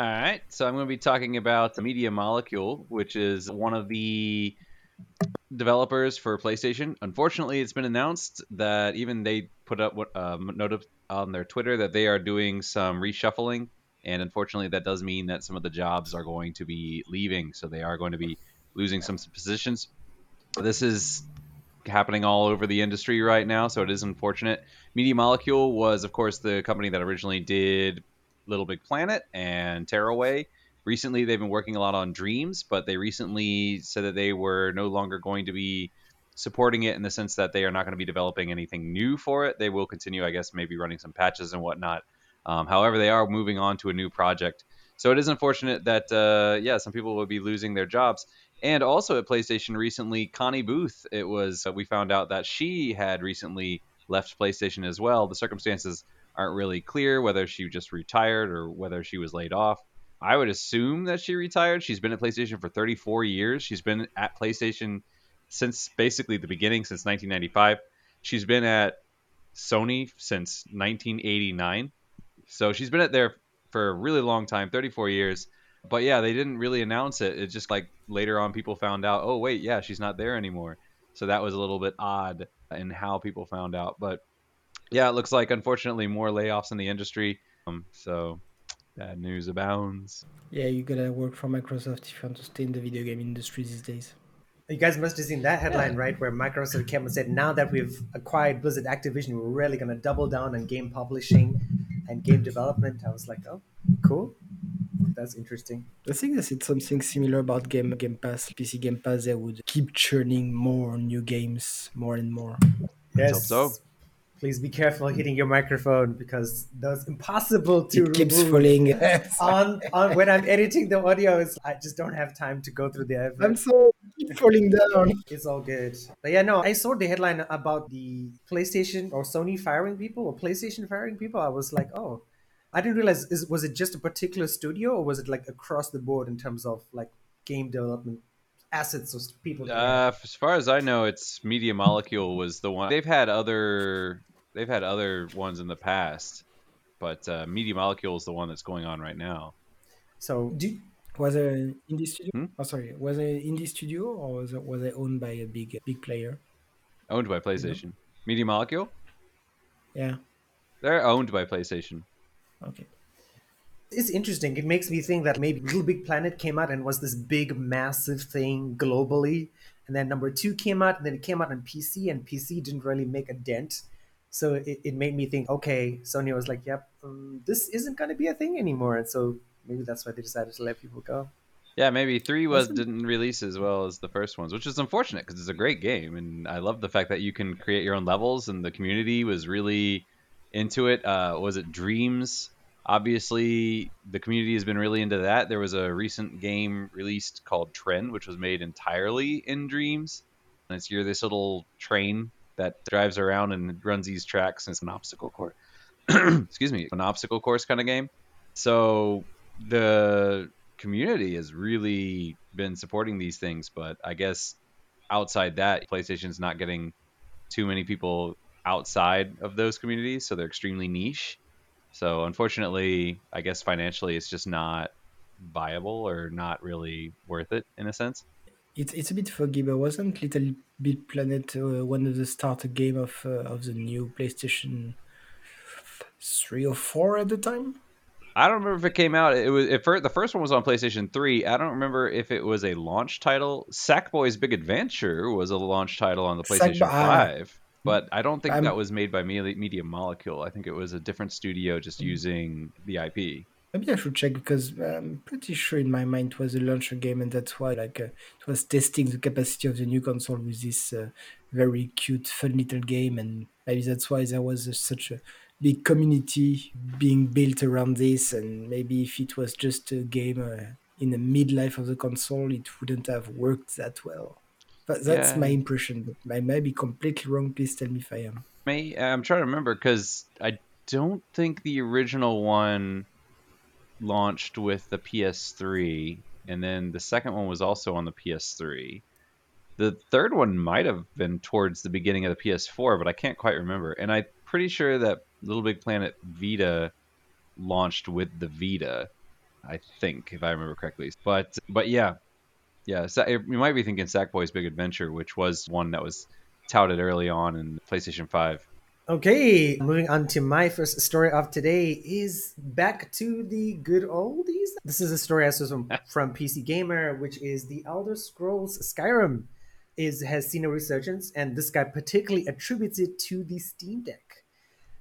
All right, so I'm going to be talking about Media Molecule, which is one of the developers for PlayStation. Unfortunately, it's been announced that even they put up what um, note on their Twitter that they are doing some reshuffling, and unfortunately, that does mean that some of the jobs are going to be leaving, so they are going to be losing some positions. This is happening all over the industry right now, so it is unfortunate. Media Molecule was, of course, the company that originally did Little Big Planet and Tearaway. Recently, they've been working a lot on Dreams, but they recently said that they were no longer going to be supporting it in the sense that they are not going to be developing anything new for it. They will continue, I guess, maybe running some patches and whatnot. Um, however, they are moving on to a new project. So it is unfortunate that, uh, yeah, some people will be losing their jobs. And also at PlayStation recently, Connie Booth, it was, uh, we found out that she had recently left PlayStation as well. The circumstances aren't really clear whether she just retired or whether she was laid off. I would assume that she retired. She's been at PlayStation for 34 years. She's been at PlayStation since basically the beginning, since 1995. She's been at Sony since 1989. So she's been at there for a really long time 34 years. But yeah, they didn't really announce it. It's just like later on people found out, oh, wait, yeah, she's not there anymore. So that was a little bit odd in how people found out. But yeah, it looks like unfortunately more layoffs in the industry. Um, so bad news abounds. Yeah, you gotta work for Microsoft if you want to stay in the video game industry these days. You guys must have seen that headline, yeah. right? Where Microsoft came and said, now that we've acquired Blizzard Activision, we're really going to double down on game publishing and game development. I was like, oh, cool. That's interesting. I think they said something similar about Game Game Pass, PC Game Pass. They would keep churning more new games, more and more. Yes. so please be careful hitting your microphone because that's impossible to it keeps falling. On, on when i'm editing the audio it's, i just don't have time to go through the effort. i'm so falling down. It's all good. But yeah no i saw the headline about the playstation or sony firing people or playstation firing people. I was like oh i didn't realize is, was it just a particular studio or was it like across the board in terms of like game development assets or people? Uh, as far as i know it's media molecule was the one. They've had other they've had other ones in the past, but uh, Media Molecule is the one that's going on right now. So, do, was it an indie studio? Hmm? Oh, sorry, was it an indie studio or was it was it owned by a big big player? Owned by PlayStation. Media Molecule. Yeah. They're owned by PlayStation. Okay. It's interesting. It makes me think that maybe Little Big Planet came out and was this big, massive thing globally. And then number two came out, and then it came out on PC, and PC didn't really make a dent so it, it made me think okay sony was like yep um, this isn't going to be a thing anymore. And so maybe that's why they decided to let people go. Yeah maybe three was didn't release as well as the first ones which is unfortunate because it's a great game. And i love the fact that you can create your own levels and the community was really into it. Uh, was it dreams? Obviously the community has been really into that. There was a recent game released called Tren which was made entirely in dreams. And it's you're this little train that drives around and runs these tracks and it's an obstacle course. Excuse me, an obstacle course kind of game. So the community has really been supporting these things, but I guess outside that, PlayStation's not getting too many people outside of those communities, so they're extremely niche. So unfortunately, I guess financially, it's just not viable or not really worth it in a sense. It's it's a bit foggy, but wasn't Little Big Planet uh, one of the starter game of uh, of the new PlayStation three or four at the time? I don't remember if it came out. It was if the first one was on PlayStation Three. I don't remember if it was a launch title. Sackboy's Big Adventure was a launch title on the PlayStation Sack- Five, but I don't think I'm, that was made by Media Molecule. I think it was a different studio just mm. using the IP. Maybe I should check because I'm pretty sure in my mind it was a launcher game, and that's why like uh, it was testing the capacity of the new console with this uh, very cute, fun little game, and maybe that's why there was uh, such a big community being built around this. And maybe if it was just a game uh, in the midlife of the console, it wouldn't have worked that well. But that's yeah. my impression. But I may be completely wrong. Please tell me if I am. May I'm trying to remember because I don't think the original one launched with the PS3, and then the second one was also on the PS3. The third one might have been towards the beginning of the PS4, but I can't quite remember. And I'm pretty sure that Little Big Planet Vita launched with the Vita. I think, if I remember correctly. But but yeah, yeah. So, you might be thinking Sackboy's Big Adventure, which was one that was touted early on in PlayStation Five. Okay, moving on to my first story of today is back to the good oldies. This is a story I saw from, from PC Gamer, which is the Elder Scrolls Skyrim is has seen a resurgence, and this guy particularly attributes it to the Steam Deck.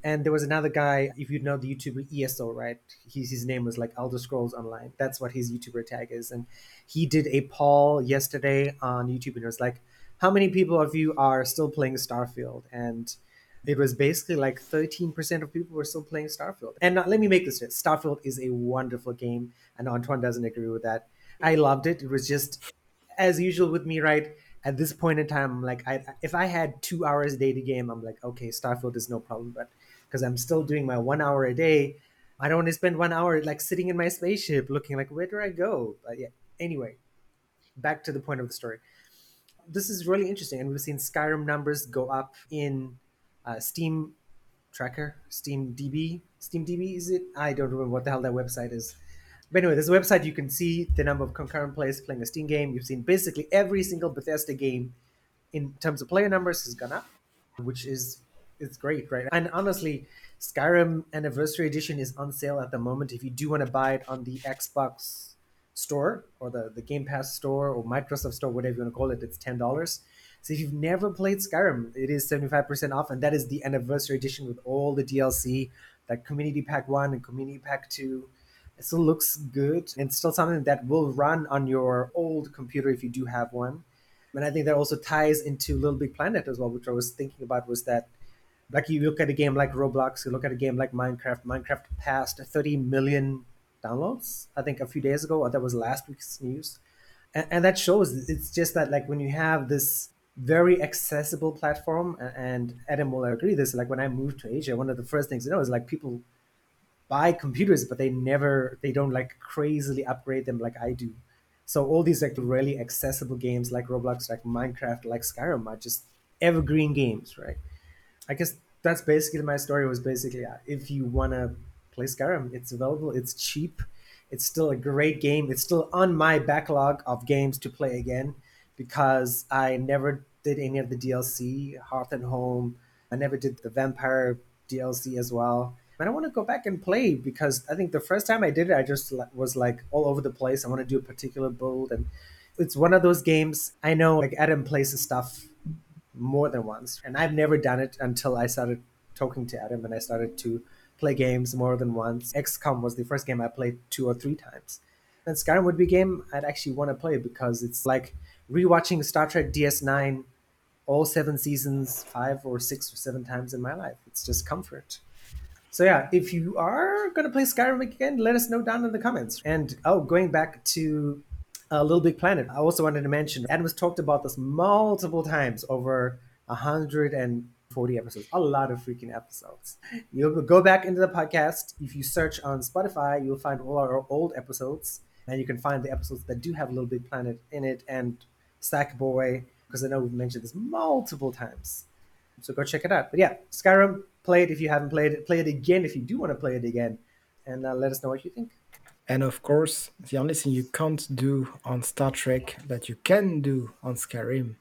And there was another guy, if you know the YouTuber ESO, right? He's, his name was like Elder Scrolls Online. That's what his YouTuber tag is. And he did a poll yesterday on YouTube, and it was like, how many people of you are still playing Starfield? And it was basically like 13% of people were still playing Starfield. And now, let me make this clear Starfield is a wonderful game, and Antoine doesn't agree with that. I loved it. It was just, as usual with me, right? At this point in time, I'm like, I, if I had two hours a day to game, I'm like, okay, Starfield is no problem. But because I'm still doing my one hour a day, I don't want to spend one hour like sitting in my spaceship looking like, where do I go? But yeah, anyway, back to the point of the story. This is really interesting. And we've seen Skyrim numbers go up in uh, Steam Tracker, Steam DB, Steam DB is it? I don't remember what the hell that website is. But anyway, there's a website you can see the number of concurrent players playing a Steam game. You've seen basically every single Bethesda game in terms of player numbers has gone up, which is it's great, right? And honestly, Skyrim Anniversary Edition is on sale at the moment. If you do want to buy it on the Xbox store or the, the Game Pass store or Microsoft store, whatever you want to call it, it's ten dollars. So if you've never played Skyrim, it is 75% off, and that is the anniversary edition with all the DLC, like Community Pack 1 and Community Pack 2. It still looks good and still something that will run on your old computer if you do have one. And I think that also ties into Little Big Planet as well, which I was thinking about was that like you look at a game like Roblox, you look at a game like Minecraft, Minecraft passed 30 million downloads, I think a few days ago, or that was last week's news. And, and that shows it's just that like when you have this very accessible platform and adam will agree this like when i moved to asia one of the first things you know is like people buy computers but they never they don't like crazily upgrade them like i do. So all these like really accessible games like roblox like minecraft like skyrim are just evergreen games right? I guess that's basically my story was basically uh, if you want to play skyrim it's available it's cheap it's still a great game it's still on my backlog of games to play again because i never did any of the DLC, Hearth and Home. I never did the Vampire DLC as well. And I want to go back and play because I think the first time I did it, I just was like all over the place. I want to do a particular build, and it's one of those games. I know like Adam plays stuff more than once, and I've never done it until I started talking to Adam and I started to play games more than once. XCOM was the first game I played two or three times. And Skyrim would be a game I'd actually want to play because it's like rewatching Star Trek DS9 all seven seasons five or six or seven times in my life. It's just comfort. So yeah, if you are gonna play Skyrim again, let us know down in the comments. And oh, going back to uh, Little Big Planet, I also wanted to mention Adam has talked about this multiple times over 140 episodes, a lot of freaking episodes. You'll go back into the podcast. If you search on Spotify, you'll find all our old episodes, and you can find the episodes that do have Little Big Planet in it and Sackboy because I know we've mentioned this multiple times. So go check it out. But yeah, Skyrim, play it if you haven't played it. Play it again if you do want to play it again, and uh, let us know what you think. And of course, the only thing you can't do on Star Trek that you can do on Skyrim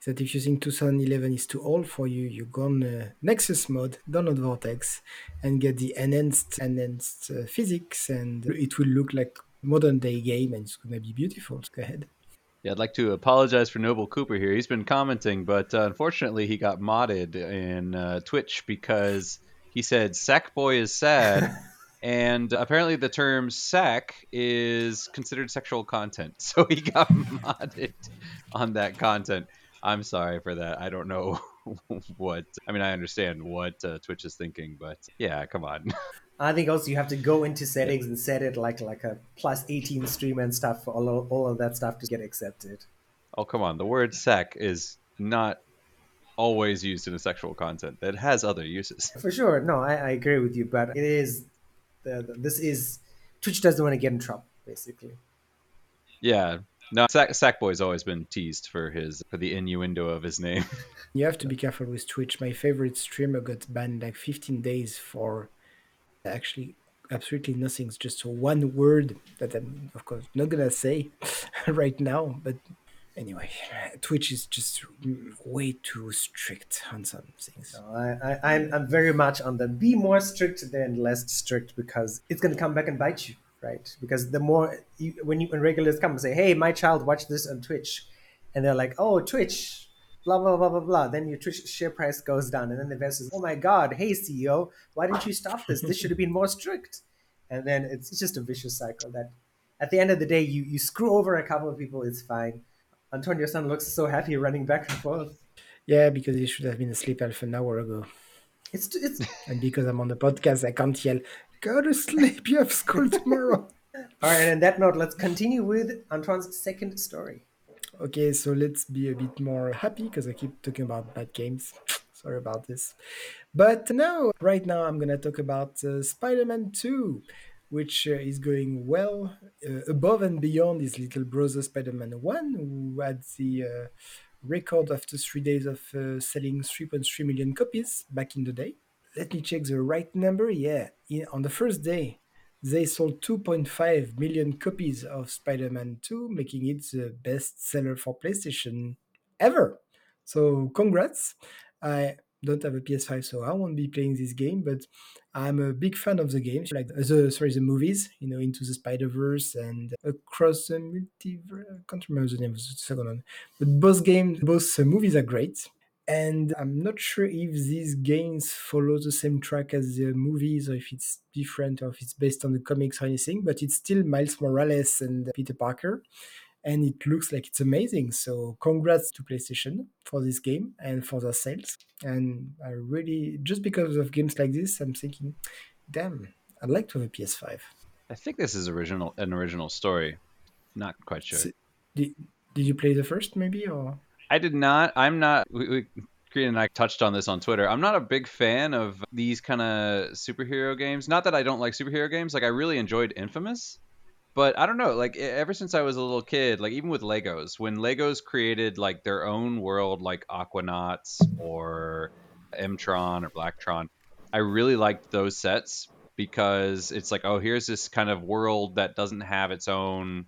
is that if you think 2011 is too old for you, you go on uh, Nexus Mods, download Vortex, and get the enhanced enhanced uh, physics, and it will look like modern day game, and it's gonna be beautiful. Go ahead. Yeah, I'd like to apologize for Noble Cooper here. He's been commenting, but uh, unfortunately, he got modded in uh, Twitch because he said "Sackboy is sad," and apparently the term "sack" is considered sexual content. So he got modded on that content. I'm sorry for that. I don't know what. I mean, I understand what uh, Twitch is thinking, but yeah, come on. I think also you have to go into settings and set it like like a plus 18 stream and stuff for all of, all of that stuff to get accepted. Oh come on, the word "sack" is not always used in a sexual content. It has other uses. For sure, no, I, I agree with you, but it is the, the, this is Twitch doesn't want to get in trouble, basically. Yeah, no, Sack, Sackboy's always been teased for his for the innuendo of his name. you have to be careful with Twitch. My favorite streamer got banned like 15 days for actually absolutely nothing. It's just one word that I'm, of course, not gonna say right now. But anyway, Twitch is just way too strict on some things. No, I, I, I'm, I'm very much on the be more strict than less strict because it's to come back and bite you, right? Because the more you, when you when regulars come and say, "Hey, my child watch this on Twitch," and they're like, "Oh, Twitch." Blah blah blah blah blah. Then your Twitch share price goes down, and then the investor says, "Oh my God, hey CEO, why didn't you stop this? This should have been more strict." And then it's, it's just a vicious cycle. That at the end of the day, you you screw over a couple of people, it's fine. Antonio San looks so happy running back and forth. Yeah, because he should have been asleep half an hour ago. It's it's And because I'm on the podcast, I can't yell, go to sleep, you have school tomorrow. all right. And on that note, let's continue with Antoine's second story. Okay, so let's be a bit more happy because I keep talking about bad games. Sorry about this. But now, right now, I'm going to talk about uh, Spider Man 2, which uh, is going well uh, above and beyond his little brother Spider Man 1, who had the uh, record after three days of uh, selling 3.3 million copies back in the day. Let me check the right number. Yeah, in, on the first day, they sold 2.5 million copies of Spider Man 2, making it the best seller for PlayStation ever. So, congrats. I don't have a PS5, so I won't be playing this game, but I'm a big fan of the games, like the sorry, the movies, you know, Into the Spider Verse and Across the Multiverse. I can't remember the name of the second one, but both games, both uh, movies are great. And I'm not sure if these games follow the same track as the movies, or if it's different, or if it's based on the comics or anything. But it's still Miles Morales and Peter Parker, and it looks like it's amazing. So congrats to PlayStation for this game and for their sales. And I really, just because of games like this, I'm thinking, damn, I'd like to have a PS5. I think this is original an original story. Not quite sure. So, did, did you play the first, maybe, or? I did not. I'm not. We, we, Korean and I touched on this on Twitter. I'm not a big fan of these kind of superhero games. Not that I don't like superhero games. Like I really enjoyed Infamous, but I don't know. Like ever since I was a little kid, like even with Legos, when Legos created like their own world, like Aquanauts or Mtron or Blacktron, I really liked those sets because it's like, oh, here's this kind of world that doesn't have its own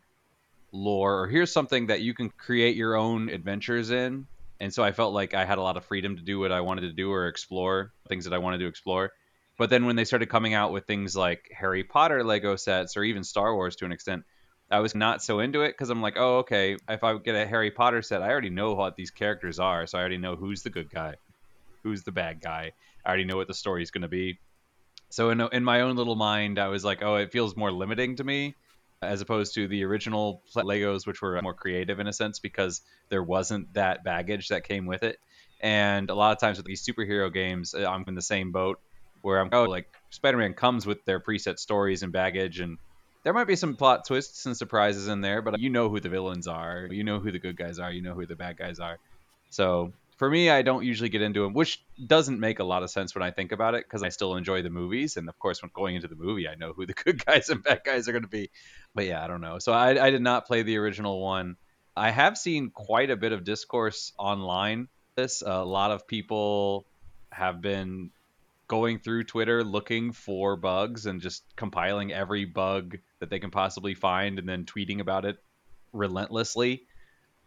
lore, or here's something that you can create your own adventures in. And so I felt like I had a lot of freedom to do what I wanted to do or explore things that I wanted to explore. But then when they started coming out with things like Harry Potter Lego sets or even Star Wars to an extent, I was not so into it because I'm like, oh, okay, if I get a Harry Potter set, I already know what these characters are. So I already know who's the good guy, who's the bad guy. I already know what the story's going to be. So in, in my own little mind, I was like, oh, it feels more limiting to me as opposed to the original Legos, which were more creative in a sense because there wasn't that baggage that came with it. And a lot of times with these superhero games, uh, I'm in the same boat where I'm oh, like Spider-Man comes with their preset stories and baggage, and there might be some plot twists and surprises in there, but you know who the villains are, you know who the good guys are, you know who the bad guys are. So for me, I don't usually get into them, which doesn't make a lot of sense when I think about it because I still enjoy the movies, and of course, when going into the movie, I know who the good guys and bad guys are going to be. But yeah, I don't know. So I, I did not play the original one. I have seen quite a bit of discourse online. This a lot of people have been going through Twitter looking for bugs and just compiling every bug that they can possibly find and then tweeting about it relentlessly.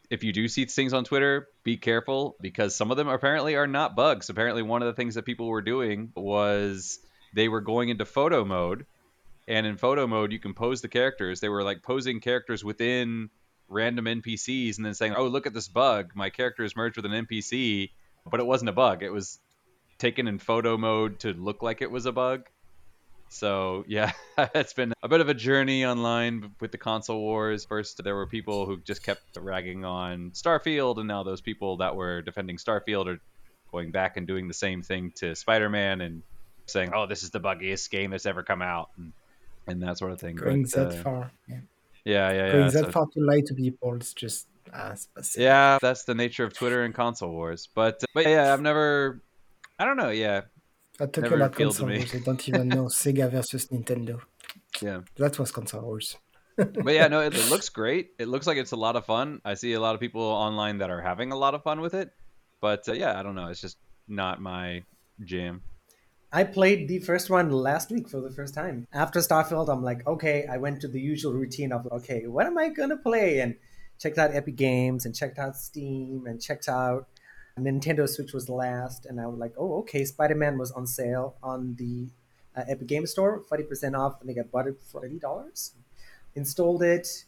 If you do see things on Twitter, be careful because some of them apparently are not bugs. Apparently, one of the things that people were doing was they were going into photo mode, and in photo mode, you can pose the characters. They were like posing characters within random NPCs and then saying, "Oh, look at this bug! My character is merged with an NPC," but it wasn't a bug. It was taken in photo mode to look like it was a bug. So yeah, it's been a bit of a journey online with the console wars. First, there were people who just kept ragging on Starfield, and now those people that were defending Starfield are going back and doing the same thing to Spider-Man and saying, "Oh, this is the buggiest game that's ever come out," and, and that sort of thing. Going But, that uh, far. Yeah. yeah, yeah, Going yeah. that so- far to lie to people, it's just it's pathetic. yeah, that's the nature of Twitter and console wars. But but yeah, I've never. I don't know. Yeah, I talk never about appealed to console wars. I don't even know Sega versus Nintendo. yeah. That was console wars. but yeah, no, it, it looks great. It looks like it's a lot of fun. I see a lot of people online that are having a lot of fun with it. But uh, yeah, I don't know. It's just not my jam. I played the first one last week for the first time. After Starfield, I'm like, okay, I went to the usual routine of, okay, what am I going to play? And checked out Epic Games and checked out Steam and checked out Nintendo Switch was last. And I was like, oh, okay, Spider Man was on sale on the uh, Epic Game Store, 40% off. Think I bought it for $80. Installed it,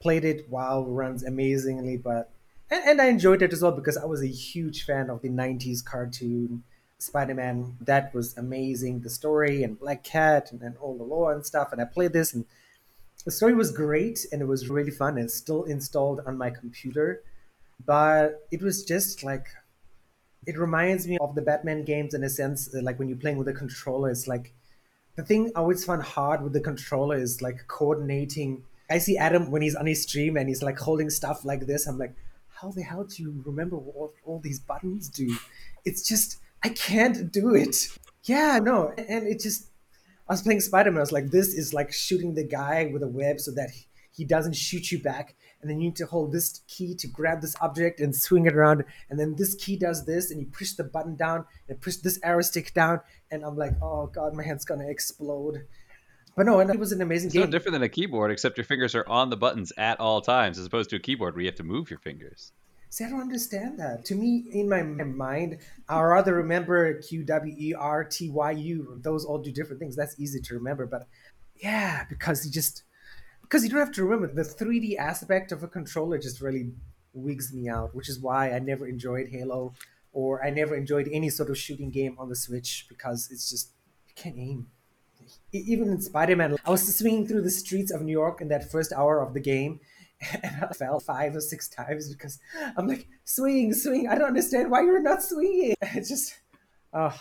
played it. Wow, runs amazingly. But and, and I enjoyed it as well because I was a huge fan of the 90s cartoon Spider-Man. That was amazing. The story and Black Cat and, and all the lore and stuff. And I played this and the story was great and it was really fun and still installed on my computer. But it was just like it reminds me of the Batman games in a sense, uh, like when you're playing with a controller, it's like the thing I always find hard with the controller is like coordinating. I see Adam when he's on his stream and he's like holding stuff like this. I'm like, how the hell do you remember what all these buttons do? It's just I can't do it. Yeah, no, and it just I was playing Spider Man. I was like, this is like shooting the guy with a web so that he doesn't shoot you back. And then you need to hold this key to grab this object and swing it around. And then this key does this, and you push the button down and push this arrow stick down. And I'm like, oh god, my hand's gonna explode. But no, and it was an amazing it's game. no different than a keyboard, except your fingers are on the buttons at all times, as opposed to a keyboard where you have to move your fingers. See, I don't understand that. To me, in my mind, I rather remember Q W E R T Y U. Those all do different things. That's easy to remember. But yeah, because you just because you don't have to remember the 3D aspect of a controller just really wigs me out, which is why I never enjoyed Halo or I never enjoyed any sort of shooting game on the Switch because it's just you can't aim. Even in Spider Man, I was swinging through the streets of New York in that first hour of the game, and I fell five or six times because I'm like, swing, swing. I don't understand why you're not swinging. It's just, oh,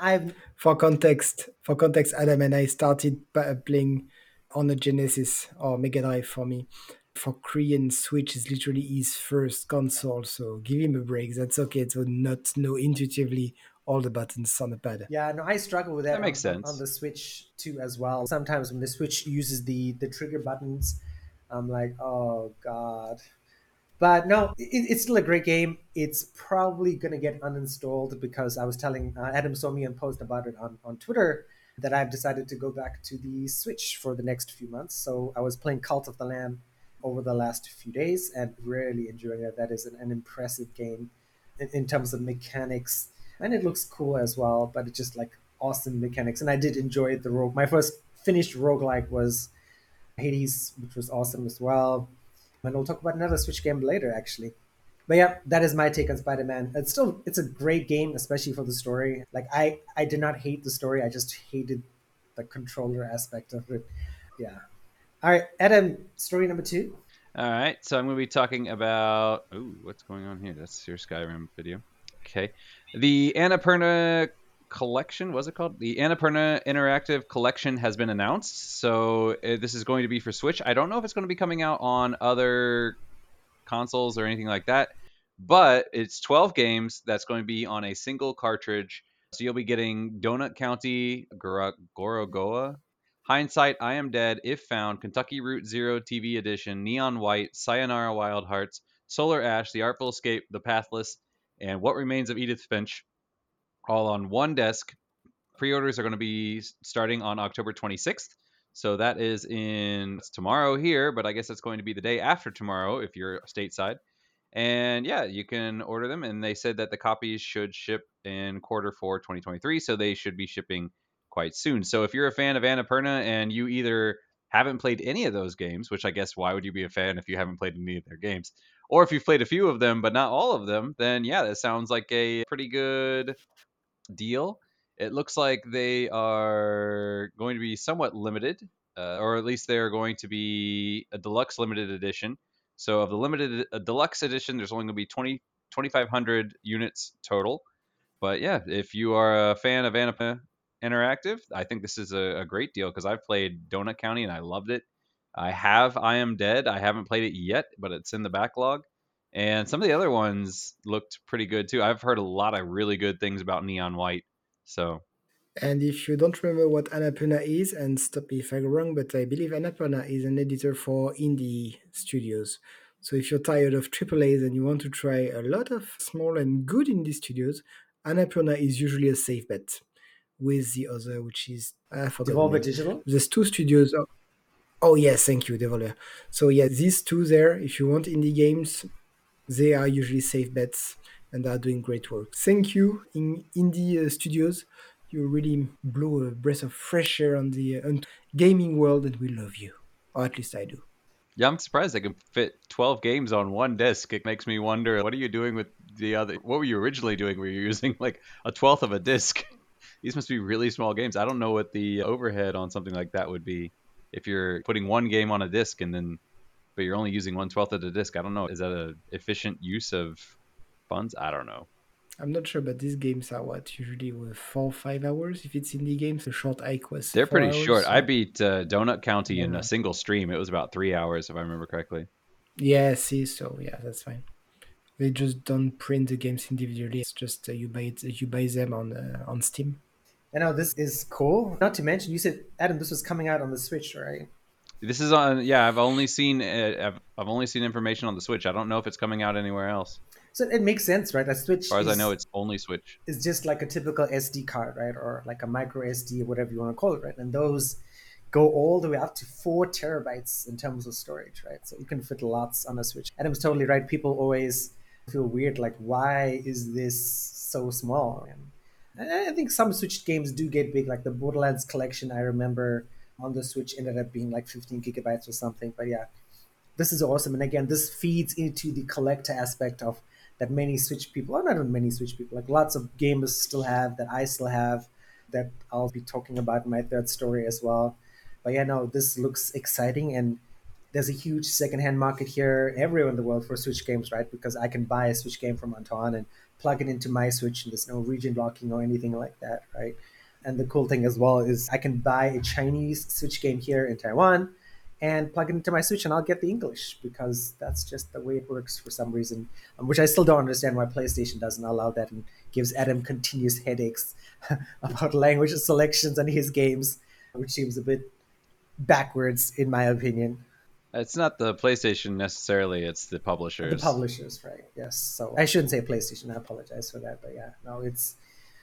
I'm. For context, for context, Adam and I started uh, playing on the Genesis or Mega Drive for me. For Korean Switch is literally his first console, so give him a break. That's okay to not know intuitively all the buttons on the pad. Yeah, no, I struggle with that. That makes on, sense. on the Switch too, as well. Sometimes when the Switch uses the the trigger buttons, I'm like, oh god. But no, it, it's still a great game. It's probably gonna get uninstalled because I was telling uh, Adam saw me and post about it on on Twitter that I've decided to go back to the Switch for the next few months. So I was playing Cult of the Lamb over the last few days and really enjoying it. That is an, an impressive game in, in terms of mechanics, and it looks cool as well. But it's just like awesome mechanics, and I did enjoy the rogue. My first finished roguelike was Hades, which was awesome as well. And we'll talk about another Switch game later, actually. But yeah, that is my take on Spider-Man. It's still it's a great game, especially for the story. Like I I did not hate the story. I just hated the controller aspect of it. Yeah. All right, Adam, story number two. All right, so I'm going to be talking about. Ooh, what's going on here? That's your Skyrim video. Okay, the Annapurna collection. was it called? The Annapurna Interactive Collection has been announced. So uh, this is going to be for Switch. I don't know if it's going to be coming out on other consoles or anything like that, but it's 12 games that's going to be on a single cartridge. So you'll be getting Donut County, Gor- Gorogoa, Hindsight, I Am Dead, If Found, Kentucky Route Zero TV Edition, Neon White, Sayonara Wild Hearts, Solar Ash, The Artful Escape, The Pathless, and What Remains of Edith Finch, all on one desk. Pre-orders are going to be starting on October 26th. So that is in tomorrow here, but I guess it's going to be the day after tomorrow if you're stateside. And yeah, you can order them. And they said that the copies should ship in quarter four 2023. So they should be shipping quite soon. So if you're a fan of Annapurna and you either haven't played any of those games, which I guess why would you be a fan if you haven't played any of their games? Or if you've played a few of them but not all of them, then yeah, that sounds like a pretty good deal. It looks like they are going to be somewhat limited, uh, or at least they're going to be a deluxe limited edition. So of the limited deluxe edition, there's only going to be 20, 2,500 units total. But yeah, if you are a fan of Annapurna Interactive, I think this is a, a great deal because I've played Donut County and I loved it. I have I Am Dead. I haven't played it yet, but it's in the backlog. And some of the other ones looked pretty good too. I've heard a lot of really good things about Neon White. So And if you don't remember what Annapurna is, and stop me if I'm wrong, but I believe Annapurna is an editor for indie studios. So if you're tired of AAAs and you want to try a lot of small and good indie studios, Annapurna is usually a safe bet. with the other, which is I forgot. the Devolver name. Digital. There's two studios. Oh, oh yes, thank you, Devolver. So yeah, these two there. If you want indie games, they are usually safe bets and are doing great work. Thank you, in indie uh, studios. You really blow a breath of fresh air on the uh, gaming world, and we love you, or at least I do. Yeah, I'm surprised they can fit 12 games on one disc. It makes me wonder, what are you doing with the other? What were you originally doing? Were you using like a twelfth of a disc? These must be really small games. I don't know what the overhead on something like that would be if you're putting one game on a disc and then, but you're only using one twelfth of the disc. I don't know. Is that a efficient use of funds? I don't know. I'm not sure, but these games are what usually with four five hours. If it's indie games, the short hike was. They're four pretty hours, short. so- I beat uh, Donut County in a single stream. It was about three hours, if I remember correctly. Yeah, see, so yeah, that's fine. They just don't print the games individually. It's just uh, you buy it, you buy them on uh, on Steam. I know this is cool. Not to mention, you said Adam, this was coming out on the Switch, right? This is on. Yeah, I've only seen. I've, I've only seen information on the Switch. I don't know if it's coming out anywhere else. So it makes sense, right? A Switch As far as I know, it's only Switch. It's just like a typical SD card, right? Or like a micro SD, whatever you want to call it, right? And those go all the way up to four terabytes in terms of storage, right? So you can fit lots on a Switch. Adam's totally right. People always feel weird, like, why is this so small? And I think some Switch games do get big, like the Borderlands collection. I remember on the Switch ended up being like 15 gigabytes or something. But yeah, this is awesome. And again, this feeds into the collector aspect of that many Switch people, or not many Switch people, like lots of gamers still have, that I still have, that I'll be talking about in my third story as well. But yeah, no, this looks exciting. And there's a huge secondhand market here everywhere in the world for Switch games, right? Because I can buy a Switch game from Anton and plug it into my Switch, and there's no region blocking or anything like that, right? And the cool thing as well is I can buy a Chinese Switch game here in Taiwan and plug it into my Switch, and I'll get the English because that's just the way it works for some reason, um, which I still don't understand why PlayStation doesn't allow that and gives Adam continuous headaches about language selections on his games, which seems a bit backwards in my opinion. It's not the PlayStation necessarily. It's the publishers. The publishers, right? Yes. So I shouldn't say PlayStation. I apologize for that, but yeah, no, it's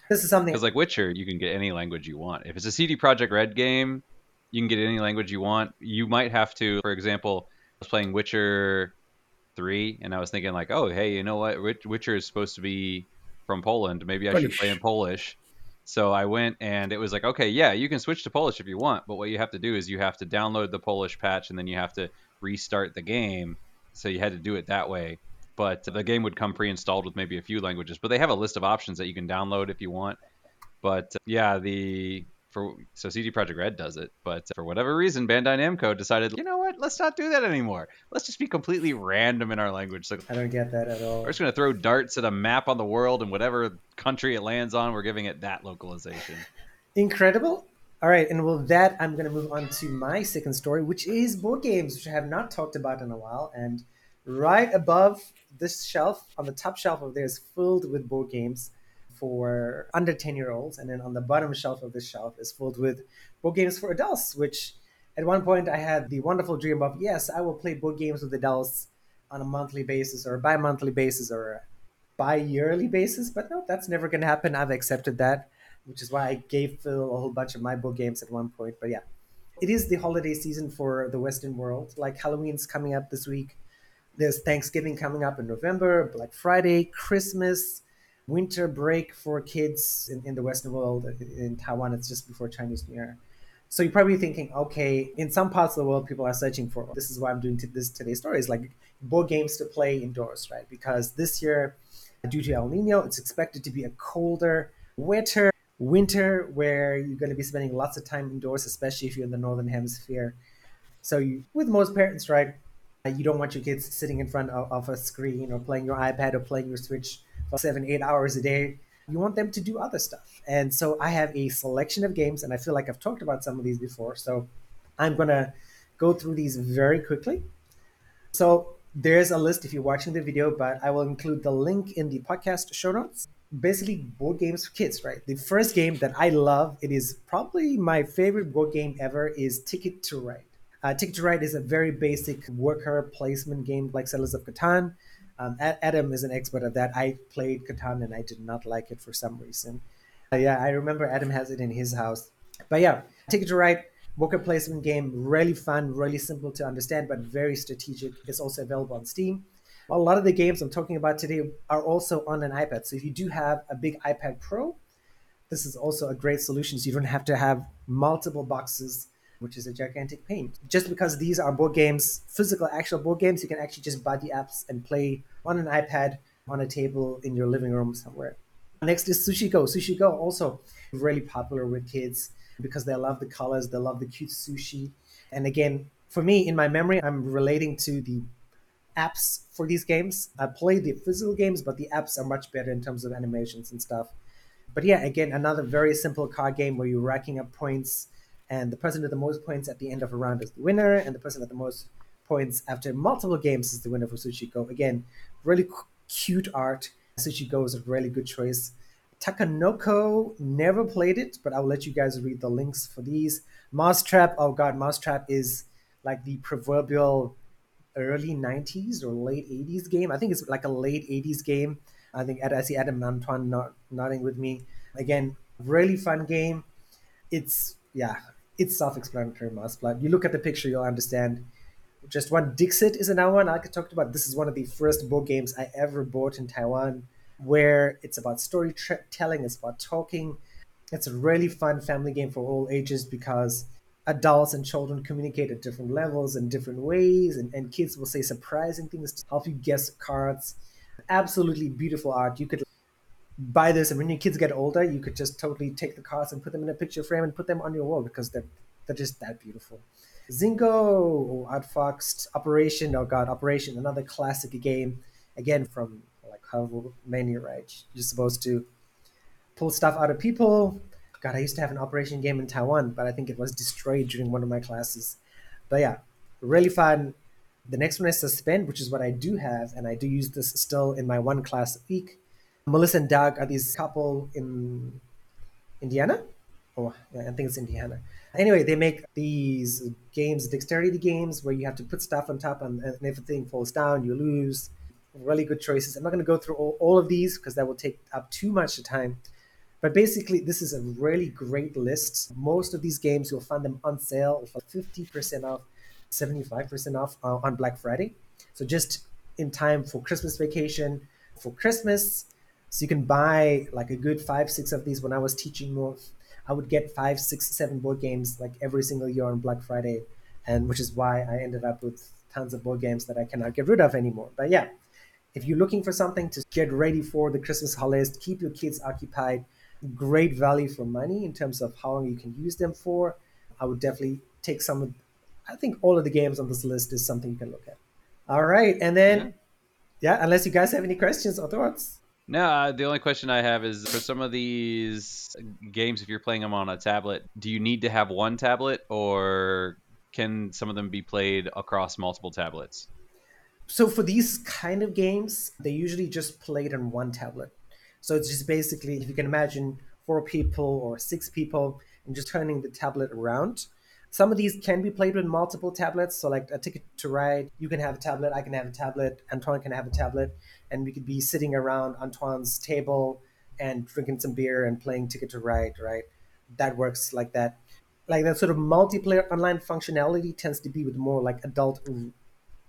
this is something. Because like Witcher, you can get any language you want. If it's a CD Projekt Red game, you can get any language you want. You might have to, for example, I was playing Witcher three, and I was thinking like, oh, hey, you know what? Witcher is supposed to be from Poland. Maybe I should play in Polish. So I went and it was like, okay, yeah, you can switch to Polish if you want, but what you have to do is you have to download the Polish patch and then you have to restart the game. So you had to do it that way. But the game would come pre-installed with maybe a few languages, but they have a list of options that you can download if you want. But uh, yeah, the for so CD Projekt Red does it, but for whatever reason, Bandai Namco decided, you know what? Let's not do that anymore. Let's just be completely random in our language. So I don't get that at all. we're just gonna throw darts at a map on the world, and whatever country it lands on, we're giving it that localization. Incredible. All right, and with that, I'm going to move on to my second story, which is board games, which I have not talked about in a while. And right above this shelf, on the top shelf of there, is filled with board games for under 10 year olds. And then on the bottom shelf of this shelf is filled with board games for adults, which at one point I had the wonderful dream of yes, I will play board games with adults on a monthly basis or a bi monthly basis or a bi yearly basis. But no, that's never going to happen. I've accepted that which is why I gave Phil a whole bunch of my board games at one point. But yeah, it is the holiday season for the Western world. Like Halloween's coming up this week. There's Thanksgiving coming up in November, Black Friday, Christmas, winter break for kids in, in the Western world. In Taiwan, it's just before Chinese New Year. So you're probably thinking, okay, in some parts of the world, people are searching for. This is why I'm doing t- this today's story is like board games to play indoors, right? Because this year, due to El Nino, it's expected to be a colder, wetter winter where you're going to be spending lots of time indoors, especially if you're in the northern hemisphere. So, you, with most parents, right, you don't want your kids sitting in front of, of, a screen or playing your iPad or playing your Switch for seven, eight hours a day. You want them to do other stuff. And so, I have a selection of games, and I feel like I've talked about some of these before. So, I'm going to go through these very quickly. So, there's a list if you're watching the video, but I will include the link in the podcast show notes basically board games for kids, right? The first game that I love, it is probably my favorite board game ever, is Ticket to Ride. Uh, Ticket to Ride is a very basic worker placement game like Settlers of Catan. Um, Adam is an expert at that. I played Catan and I did not like it for some reason. yeah, I remember Adam has it in his house. But yeah, Ticket to Ride, worker placement game, really fun, really simple to understand, but very strategic. It's also available on Steam. A lot of the games I'm talking about today are also on an iPad. So if you do have a big iPad Pro, this is also a great solution. So you don't have to have multiple boxes, which is a gigantic pain. Just because these are board games, physical, actual board games, you can actually just buy the apps and play on an iPad on a table in your living room somewhere. Next is Sushi Go. Sushi Go also really popular with kids because they love the colors, they love the cute sushi. And again, for me, in my memory, I'm relating to the apps for these games. I play the physical games, but the apps are much better in terms of animations and stuff. But yeah, again, another very simple card game where you're racking up points, and the person with the most points at the end of a round is the winner, and the person with the most points after multiple games is the winner for Sushi Go. Again, really cute art. Sushi Go is a really good choice. Takenoko never played it, but I'll let you guys read the links for these. Mousetrap, oh god, Mousetrap is like the proverbial early 90s or late 80s game. I think it's like a late 80s game. I think I see Adam Antoine nodding with me. Again, really fun game. It's yeah, it's self-explanatory. mass Mouseplat. You look at the picture, you'll understand. Just one Dixit is another one I could talk about. This is one of the first board games I ever bought in Taiwan, where it's about storytelling, it's about talking. It's a really fun family game for all ages because adults and children communicate at different levels and different ways, and, and kids will say surprising things to help you guess cards. Absolutely beautiful art. You could buy this, and when your kids get older, you could just totally take the cards and put them in a picture frame and put them on your wall because they're they're just that beautiful. Zingo oh, or Outfoxed Operation, oh god, Operation, another classic game, again from like However many right? You're supposed to pull stuff out of people, God, I used to have an operation game in Taiwan, but I think it was destroyed during one of my classes. But yeah, really fun. The next one is Suspend, which is what I do have, and I do use this still in my one class a week. Melissa and Doug are these couple in Indiana. Oh, yeah, I think it's Indiana. Anyway, they make these games, dexterity games, where you have to put stuff on top, and, and if a thing falls down, you lose. Really good choices. I'm not going to go through all, all of these because that will take up too much time. But basically, this is a really great list. Most of these games, you'll find them on sale for 50% off, 75% off uh, on Black Friday. So just in time for Christmas vacation, for Christmas. So you can buy like a good five, six of these. When I was teaching more, I would get five, six, seven board games like every single year on Black Friday. And which is why I ended up with tons of board games that I cannot get rid of anymore. But yeah, if you're looking for something to get ready for the Christmas holidays, keep your kids occupied, great value for money in terms of how long you can use them for. I would definitely take some of, I think all of the games on this list is something you can look at. All right. And then, yeah, yeah unless you guys have any questions or thoughts. No, uh, the only question I have is for some of these games, if you're playing them on a tablet, do you need to have one tablet or can some of them be played across multiple tablets? So for these kind of games, they usually just played on one tablet. So it's just basically, if you can imagine four people or six people and just turning the tablet around. Some of these can be played with multiple tablets. So, like a ticket to ride, you can have a tablet, I can have a tablet, Antoine can have a tablet, and we could be sitting around Antoine's table and drinking some beer and playing ticket to ride, right? That works like that. Like that sort of multiplayer online functionality tends to be with more like adult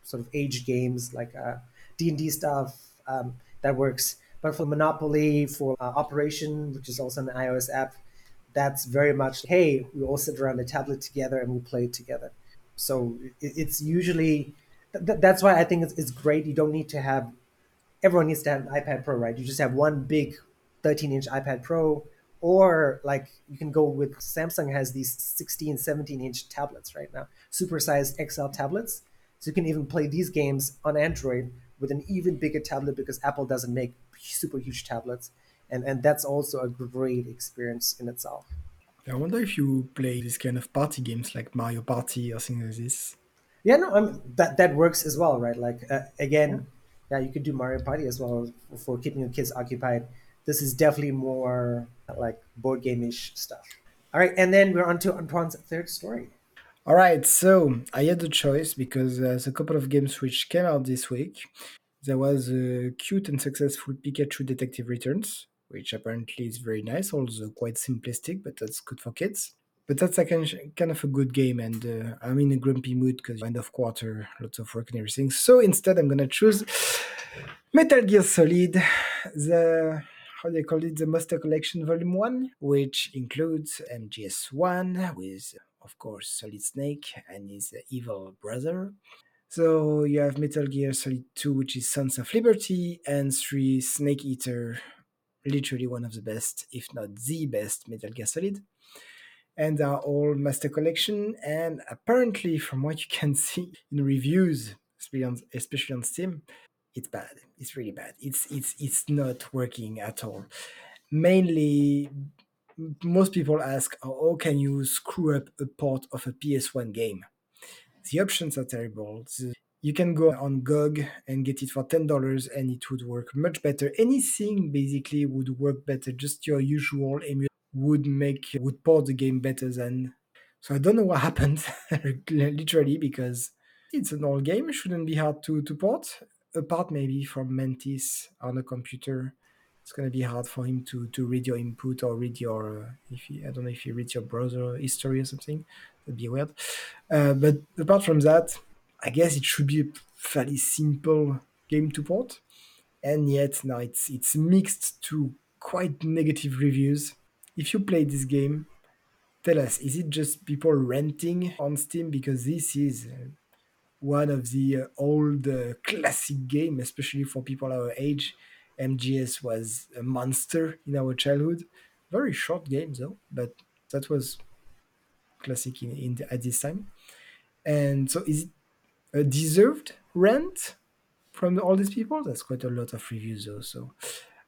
sort of age games, like uh, D and D stuff. Um, that works. But for Monopoly, for uh, Operation, which is also an iOS app, that's very much, hey, we all sit around a tablet together and we play it together. So it's usually, th- that's why I think it's, it's great. You don't need to have, everyone needs to have an iPad Pro, right? You just have one big 13 inch iPad Pro, or like you can go with Samsung has these 16, 17 inch tablets right now, supersized XL tablets. So you can even play these games on Android with an even bigger tablet because Apple doesn't make super huge tablets, and and that's also a great experience in itself. I wonder if you play this kind of party games like Mario Party or things like this. Yeah, no, um, that that works as well, right? Like uh, again, yeah. yeah, you could do Mario Party as well for keeping your kids occupied. This is definitely more like board game-ish stuff. All right, and then we're on to Antoine's third story. All right, so I had a choice because there's a couple of games which came out this week. There was a cute and successful Pikachu Detective Returns, which apparently is very nice, although quite simplistic, but that's good for kids. But that's like kind of a good game, and uh, I'm in a grumpy mood because end of quarter, lots of work and everything. So instead, I'm gonna choose Metal Gear Solid, the how they call it, the Master Collection Volume One, which includes MGS One with, of course, Solid Snake and his evil brother. So you have Metal Gear Solid 2, which is Sons of Liberty, and 3 Snake Eater, literally one of the best, if not the best, Metal Gear Solid and are all master collection. And apparently, from what you can see in reviews, especially on, Steam, it's bad. It's really bad. It's it's it's not working at all. Mainly, most people ask, "How can you screw up a port of a PS1 game?" The options are terrible. The, you can go on GOG and get it for ten dollars, and it would work much better. Anything basically would work better. Just your usual emulator would make would port the game better than. So I don't know what happened, literally, because it's an old game. It shouldn't be hard to to port. Apart maybe from Mantis on a computer, it's gonna be hard for him to to read your input or read your uh, if he, I don't know if he reads your browser history or something. That'd be weird. Uh, but apart from that, I guess it should be a fairly simple game to port, and yet now it's it's mixed to quite negative reviews if you play this game, tell us, is it just people renting on Steam? Because this is uh, one of the uh, old uh, classic game, especially for people our age. MGS was a monster in our childhood. Very short game though, but that was classic in, in at this time. And so, is it a deserved rent from all these people? That's quite a lot of reviews though. So,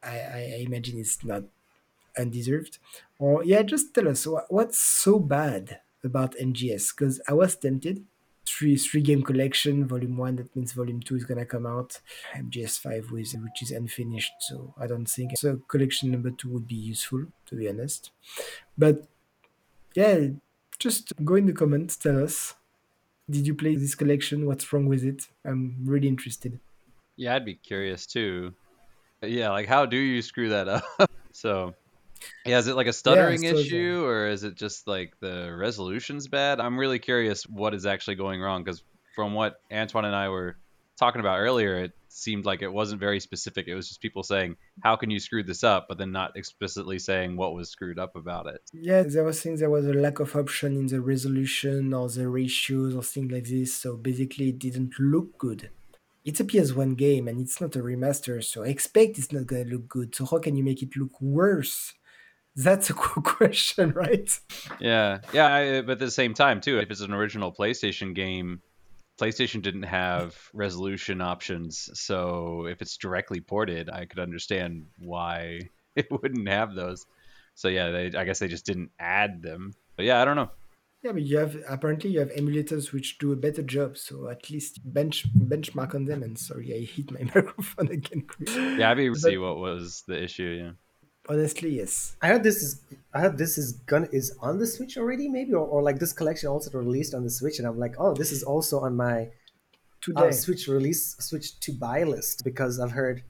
I, I imagine it's not undeserved. Or yeah just tell us what's so bad about MGS because i was tempted. Three three game collection volume one that means volume two is gonna come out. Mgs5 with which is unfinished so i don't think so. Collection number two would be useful to be honest. But yeah just go in the comments tell us did you play this collection? What's wrong with it? I'm really interested. Yeah i'd be curious too. Yeah like how do you screw that up? So yeah, is it like a stuttering yeah, issue or is it just like the resolution's bad? I'm really curious what is actually going wrong because from what Antoine and I were talking about earlier, it seemed like it wasn't very specific. It was just people saying, "How can you screw this up?" but then not explicitly saying what was screwed up about it. Yeah, there was things there was a lack of option in the resolution or the ratios or things like this. So basically, it didn't look good. It's a PS1 game and it's not a remaster, so I expect it's not gonna look good. So how can you make it look worse? That's a cool question, right? Yeah, yeah. I, but at the same time, too, if it's an original PlayStation game, PlayStation didn't have resolution options. So if it's directly ported, I could understand why it wouldn't have those. So yeah, they, I guess they just didn't add them. But yeah, I don't know. Yeah, but you have apparently you have emulators which do a better job. So at least bench benchmark on them. And sorry, I hit my microphone again. Yeah, I'd be see what was the issue. Yeah honestly yes i heard this is i heard this is gonna is on the switch already maybe or, or like this collection also released on the switch and i'm like oh this is also on my uh, switch release switch to buy list because i've heard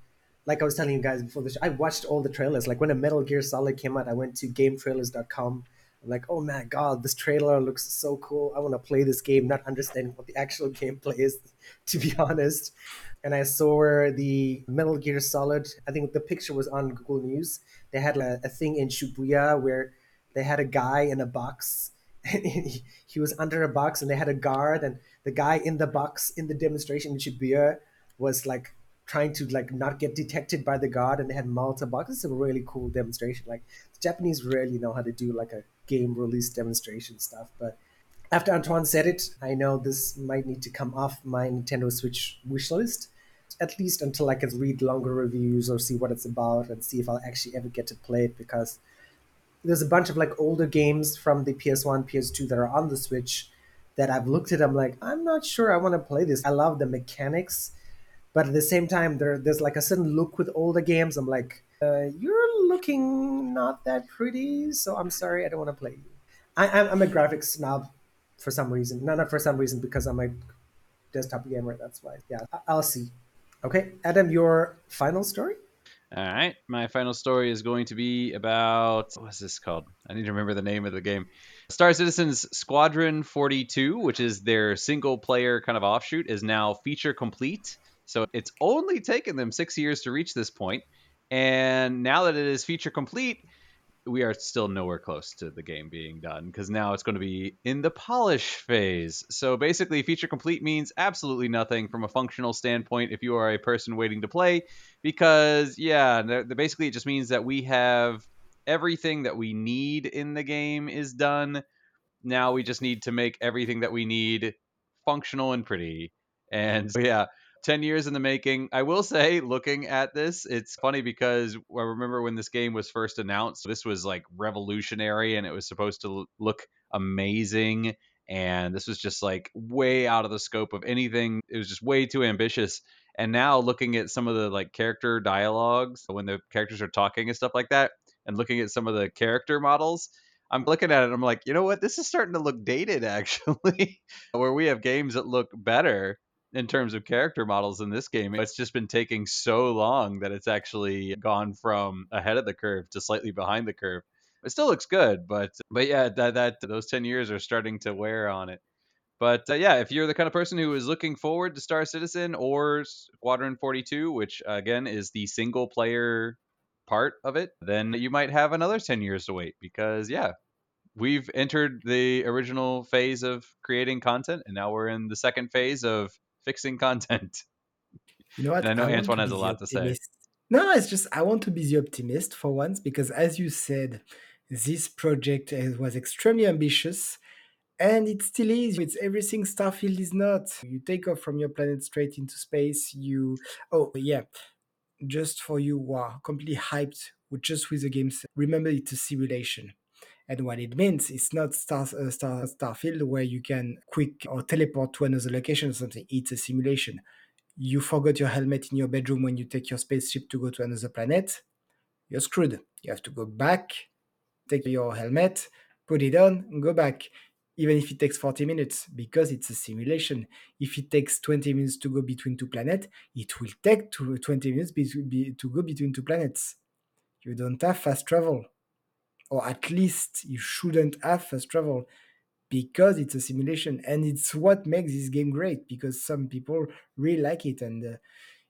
like i was telling you guys before this i watched all the trailers like when a metal gear solid came out i went to gametrailers.com I'm like oh my god this trailer looks so cool i want to play this game not understanding what the actual gameplay is to be honest and I saw the Metal Gear Solid. I think the picture was on Google News. They had a, a thing in Shibuya where they had a guy in a box. He, was under a box, and they had a guard, and the guy in the box in the demonstration in Shibuya was like trying to like not get detected by the guard, and they had Malta boxes. It's a really cool demonstration. Like the Japanese really know how to do like a game release demonstration stuff, but after Antoine said it, I know this might need to come off my Nintendo Switch wish list at least until I can read longer reviews or see what it's about and see if I'll actually ever get to play it because there's a bunch of like older games from the PS1, PS2 that are on the Switch that I've looked at. I'm like, I'm not sure I want to play this. I love the mechanics, but at the same time, there there's like a certain look with older games. I'm like, uh, you're looking not that pretty, so I'm sorry, I don't want to play you. I, I'm a graphics snob for some reason. No, not for some reason because I'm a desktop gamer. That's why. Yeah, I'll see. Okay, Adam, your final story? All right, my final story is going to be about what's this called? I need to remember the name of the game. Star Citizen's Squadron 42, which is their single player kind of offshoot, is now feature complete. So it's only taken them six years to reach this point. And now that it is feature complete, we are still nowhere close to the game being done because now it's going to be in the polish phase. So basically, feature complete means absolutely nothing from a functional standpoint if you are a person waiting to play, because yeah, basically it just means that we have everything that we need in the game is done. Now we just need to make everything that we need functional and pretty. And so, yeah, 10 years in the making. I will say, looking at this, it's funny because I remember when this game was first announced, this was like revolutionary and it was supposed to look amazing. And this was just like way out of the scope of anything. It was just way too ambitious. And now looking at some of the like character dialogues when the characters are talking and stuff like that, and looking at some of the character models, I'm looking at it I'm like, you know what? This is starting to look dated actually, where we have games that look better in terms of character models in this game. It's just been taking so long that it's actually gone from ahead of the curve to slightly behind the curve. It still looks good, but but yeah, that that those 10 years are starting to wear on it. But uh, yeah, if you're the kind of person who is looking forward to Star Citizen or Squadron 42, which again is the single player part of it, then you might have another 10 years to wait because yeah, we've entered the original phase of creating content and now we're in the second phase of fixing content. You know what? And I know I Antoine has a lot optimist. to say. No, it's just I want to be the optimist for once because, as you said, this project uh, was extremely ambitious and it still is. It's everything Starfield is not. You take off from your planet straight into space. You, oh, yeah, just for you who are completely hyped with just with the games, remember it's a simulation. And what it means, it's not Star, uh, Star, Starfield where you can quick or teleport to another location or something. It's a simulation. You forgot your helmet in your bedroom when you take your spaceship to go to another planet. You're screwed. You have to go back, take your helmet, put it on, and go back. Even if it takes 40 minutes, because it's a simulation. If it takes 20 minutes to go between two planets, it will take 20 minutes to go between two planets. You don't have fast travel or at least you shouldn't have fast travel because it's a simulation and it's what makes this game great because some people really like it and uh,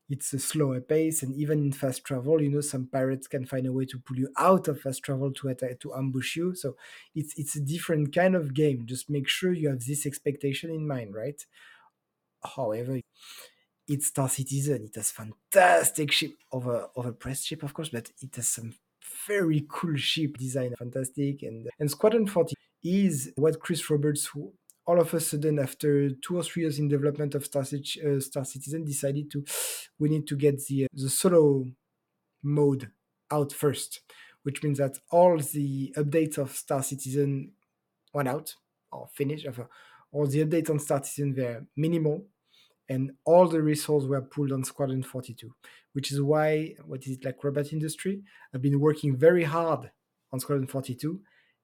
it's a slower pace and even in fast travel you know some pirates can find a way to pull you out of fast travel to attack, to ambush you. So it's it's a different kind of game. Just make sure you have this expectation in mind right? However it's star citizen. It has fantastic ship over over press ship of course but it has some very cool ship design, fantastic. And and Squadron 40 is what Chris Roberts, all of a sudden after two or three years in development of Star, uh, Star Citizen, decided to we need to get the uh, the solo mode out first, which means that all the updates of Star Citizen went out or finished. All the updates on Star Citizen were minimal and all the resources were pulled on Squadron 42, which is why, what is it like, Robot Industry I've been working very hard on Squadron 42,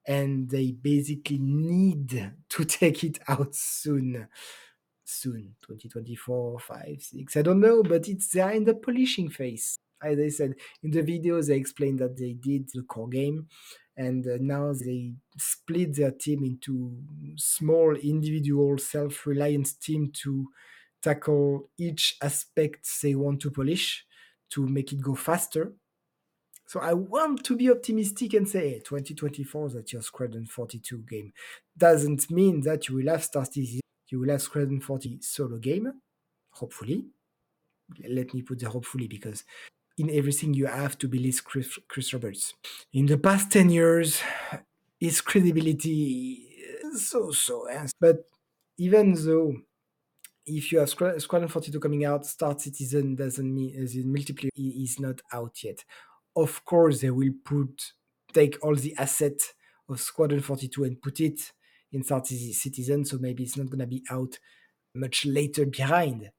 and they basically need to take it out soon. Soon, 2024, 5, 6, I don't know, but it's they are in the polishing phase. As I said in the video, they explained that they did the core game, and uh, now they split their team into small individual self-reliant team to tackle each aspect they want to polish to make it go faster. So I want to be optimistic and say hey, 2024 that your Squadron 42 game doesn't mean that you will have Star Citizen, you will have Squadron 40 solo game, hopefully. Let me put the hopefully because in everything you have to believe Chris, Chris Roberts. In the past 10 years, his credibility so so. But even though if you have Squadron 42 coming out, Star Citizen doesn't mean the multiplayer is not out yet. Of course, they will put take all the assets of Squadron 42 and put it in Star Citizen, so maybe it's not gonna be out much later behind.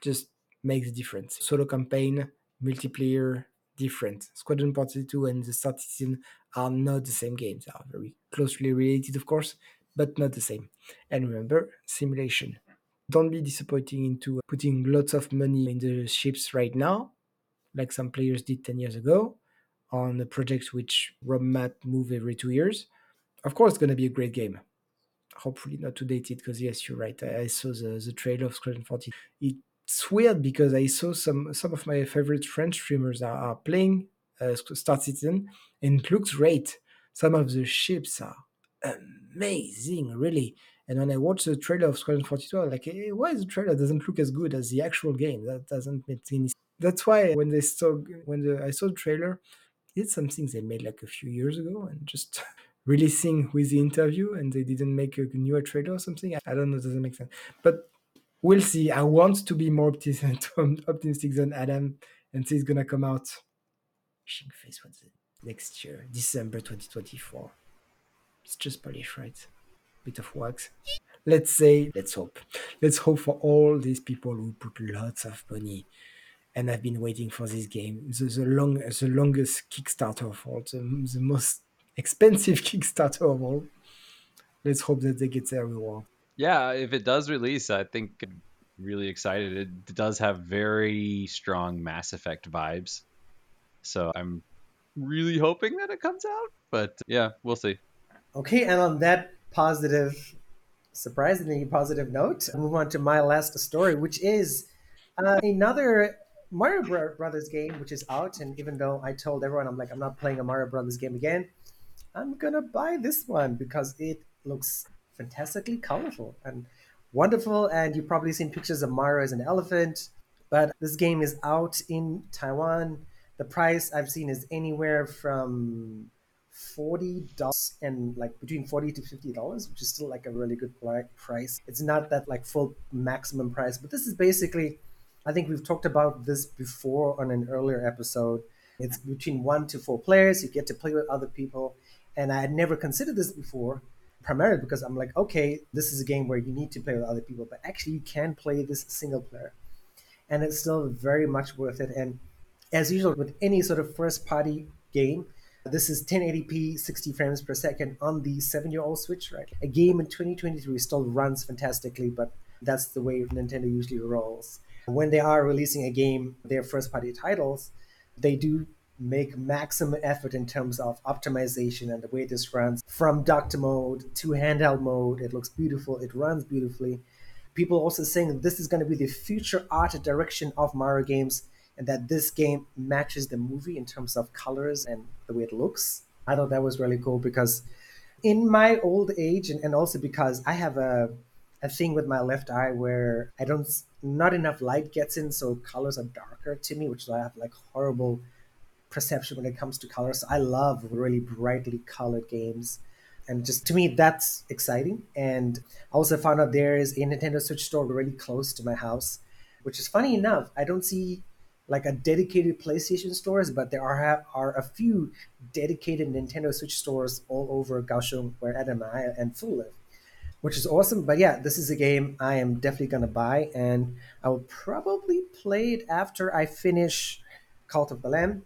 Just makes a difference. Solo campaign, multiplayer, different. Squadron 42 and the Star Citizen are not the same games. They are very closely related, of course, but not the same. And remember, simulation don't be disappointing into putting lots of money in the ships right now. like some players did 10 years ago on a project which roadmap move every two years, of course, it's going to be a great game. Hopefully not too dated because yes, you're right. I, I saw the, the trailer of Squadron 40. It's weird because I saw some some of my favorite French streamers are, are playing uh, Star Citizen and it looks great. Some of the ships are amazing, really. And when I watched the trailer of Squadron 42, I was like, hey, why the trailer doesn't look as good as the actual game? That doesn't make any sense. That's why when they saw when the, I saw the trailer, it's something they made like a few years ago and just releasing with the interview and they didn't make a newer trailer or something. I don't know, doesn't make sense. But we'll see. I want to be more optimistic than Adam and say it's gonna come out. Face what's it? Next year, December 2024. It's just polish, right? Bit of wax. Let's say, let's hope. Let's hope for all these people who put lots of money and I've been waiting for this game. The, the long, the longest Kickstarter of all, the, the most expensive Kickstarter of all. Let's hope that they get their reward. Yeah, if it does release, I think I'm really excited. It does have very strong Mass Effect vibes. So I'm really hoping that it comes out. But yeah, we'll see. Okay, and on that positive, surprisingly positive note, move on to my last story, which is uh, another Mario Brothers game, which is out. And even though I told everyone, I'm like, I'm not playing a Mario Brothers game again, I'm gonna buy this one because it looks fantastically colorful and wonderful. And you've probably seen pictures of Mario as an elephant. But this game is out in Taiwan. The price I've seen is anywhere from forty dollars and like between forty to fifty dollars, which is still like a really good price. It's not that like full maximum price, but this is basically. I think we've talked about this before on an earlier episode. It's between one to four players. You get to play with other people, and I had never considered this before, primarily because I'm like, okay, this is a game where you need to play with other people, but actually you can play this single player, and it's still very much worth it. And as usual with any sort of first party game, this is 1080p, 60 frames per second on the seven year old Switch, right? A game in 2023 still runs fantastically, but that's the way Nintendo usually rolls. When they are releasing a game, their first party titles, they do make maximum effort in terms of optimization and the way this runs from docked mode to handheld mode. It looks beautiful, it runs beautifully. People also saying this is going to be the future art direction of Mario games and that this game matches the movie in terms of colors and the way it looks. I thought that was really cool because in my old age and, and also because I have a a thing with my left eye where I don't not enough light gets in, so colors are darker to me, which I have like horrible perception when it comes to colors. I love really brightly colored games. And just to me, that's exciting. And I also found out there is a Nintendo Switch store really close to my house, which is funny enough. I don't see like a dedicated PlayStation stores, but there are are a few dedicated Nintendo Switch stores all over Kaohsiung, where Adam and I and Fu live, which is awesome. But yeah, this is a game I am definitely gonna buy, and I will probably play it after I finish Cult of the Lamb.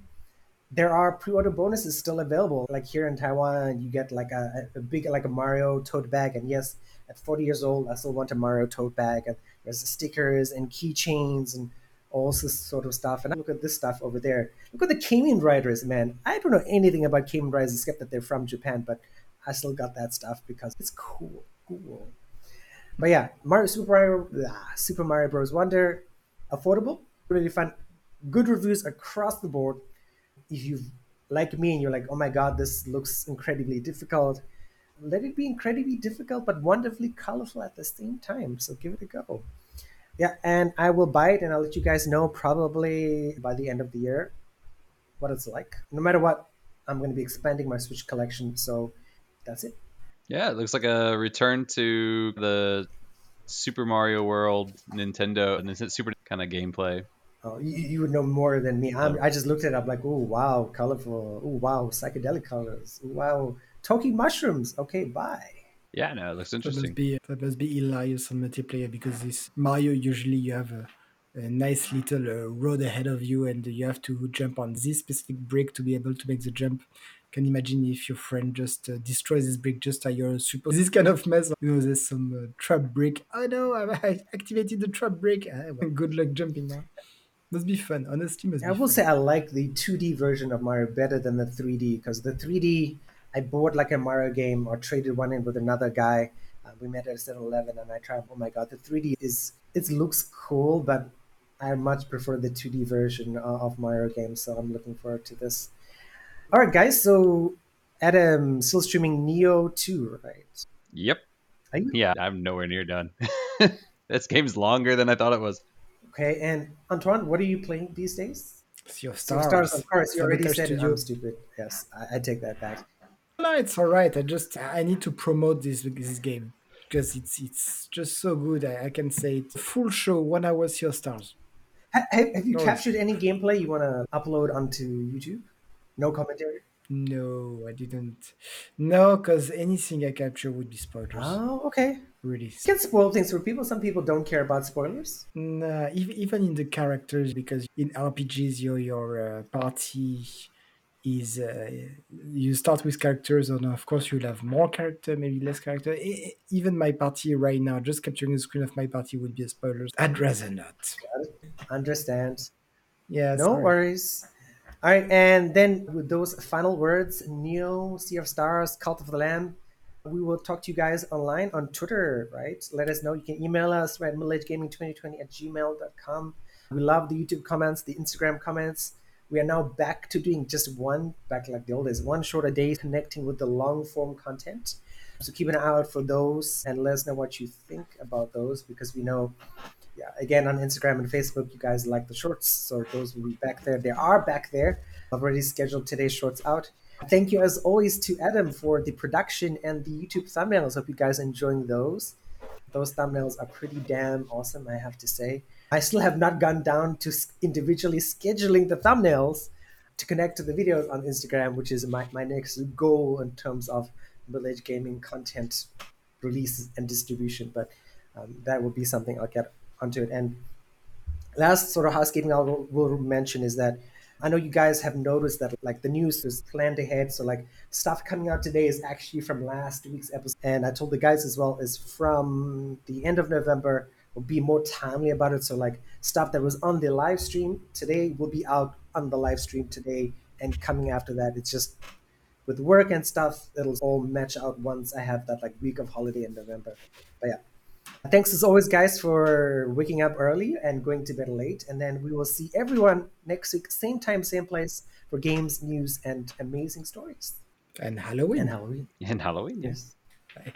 There are pre-order bonuses still available. Like here in Taiwan, you get like a, a big like a Mario tote bag, and yes, at 40 years old, I still want a Mario tote bag, and there's stickers and keychains and all this sort of stuff. And I look at this stuff over there. Look at the Kamen Riders, man. I don't know anything about Kamen Riders except that they're from Japan, but I still got that stuff because it's cool. Cool. But yeah, Mario Super Mario ah, Super Mario Bros. Wonder, affordable, really fun, good reviews across the board. If you like me and you're like, oh my god, this looks incredibly difficult, let it be incredibly difficult but wonderfully colorful at the same time. So give it a go. Yeah, and I will buy it and I'll let you guys know probably by the end of the year what it's like. No matter what, I'm going to be expanding my Switch collection. So that's it. Yeah, it looks like a return to the Super Mario World Nintendo and Super kind of gameplay. Oh, you, you would know more than me. I'm, i just looked it up like, oh wow, colorful. Oh wow, psychedelic colors. Ooh, wow, Toki mushrooms. Okay, bye. Yeah, no, it looks interesting. That must be, that must be hilarious on multiplayer because this Mario usually you have a, a nice little uh, road ahead of you and you have to jump on this specific brick to be able to make the jump. Can imagine if your friend just uh, destroys this brick just as you're super this kind of mess. You know, there's some uh, trap brick. Oh no, I activated the trap brick. Ah, well, good luck jumping now. Must be fun. Honestly, must I be will fun. say I like the 2D version of Mario better than the 3D because the 3D I bought like a Mario game or traded one in with another guy. Uh, we met at 7-Eleven and I tried. Oh my god, the 3D is it looks cool, but I much prefer the 2D version of, of Mario games. So I'm looking forward to this. All right, guys. So Adam still streaming Nioh 2, right? Yep. You? Yeah, I'm nowhere near done. this game's longer than I thought it was. Okay, and Antoine, what are you playing these days? Sea of So Stars. stars, of course. You already said Studio. I'm stupid. Yes, I, I take that back. No, it's all right. I just I need to promote this this game because it's it's just so good. I, I can say it. Full show, one hour of Stars. Have, have you No. captured any gameplay you want to upload onto YouTube? No commentary. No, I didn't. No, because anything I capture would be spoilers. Oh, okay. Really. You can spoil things for people. Some people don't care about spoilers. Nah, even in the characters, because in RPGs, your your uh, party is uh, you start with characters, and of course you'll have more character, maybe less character. Even my party right now, just capturing the screen of my party would be a spoilers. I'd rather not. Understand. Yeah, no sorry. worries. All right, and then with those final words, Nioh, Sea of Stars, Cult of the Lamb, we will talk to you guys online on Twitter, right? Let us know. You can email us at middleagegaming2020 at gmail.com. We love the YouTube comments, the Instagram comments. We are now back to doing just one, back like the old days, one short a day connecting with the long form content. So keep an eye out for those and let us know what you think about those because we know yeah, again on Instagram and Facebook, you guys like the shorts, so those will be back there. They are back there. I've already scheduled today's shorts out. Thank you as always to Adam for the production and the YouTube thumbnails. Hope you guys enjoying those. Those thumbnails are pretty damn awesome, I have to say. I still have not gone down to individually scheduling the thumbnails to connect to the videos on Instagram, which is my, my next goal in terms of village gaming content release and distribution. But um, that will be something I'll get onto it. And last sort of housekeeping I will, will mention is that I know you guys have noticed that like the news is planned ahead. So like stuff coming out today is actually from last week's episode. And I told the guys as well is from the end of November. We'll be more timely about it. So like stuff that was on the live stream today will be out on the live stream today and coming after that. It's just with work and stuff, it'll all match out once I have that like week of holiday in November. But yeah. Thanks as always, guys, for waking up early and going to bed late. And then we will see everyone next week, same time, same place, for games, news, and amazing stories. And Halloween. And Halloween. And Halloween. Yes.